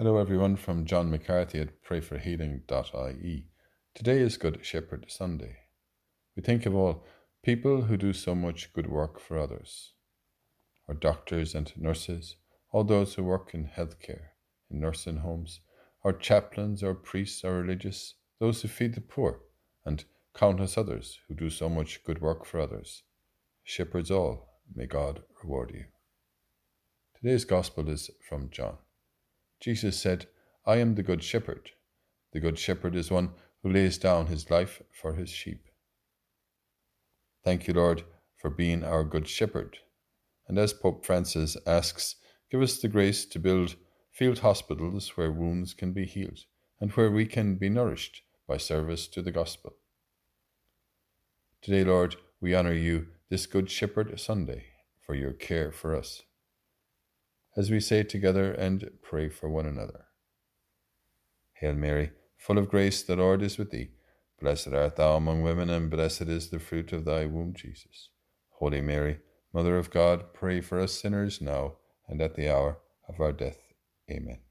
Hello, everyone, from John McCarthy at prayforhealing.ie. Today is Good Shepherd Sunday. We think of all people who do so much good work for others our doctors and nurses, all those who work in healthcare, in nursing homes, our chaplains, our priests, our religious, those who feed the poor, and countless others who do so much good work for others. Shepherds all, may God reward you. Today's Gospel is from John. Jesus said, I am the Good Shepherd. The Good Shepherd is one who lays down his life for his sheep. Thank you, Lord, for being our Good Shepherd. And as Pope Francis asks, give us the grace to build field hospitals where wounds can be healed and where we can be nourished by service to the gospel. Today, Lord, we honour you this Good Shepherd Sunday for your care for us as we say together and pray for one another. Hail Mary, full of grace, the Lord is with thee. Blessed art thou among women, and blessed is the fruit of thy womb, Jesus. Holy Mary, Mother of God, pray for us sinners now and at the hour of our death. Amen.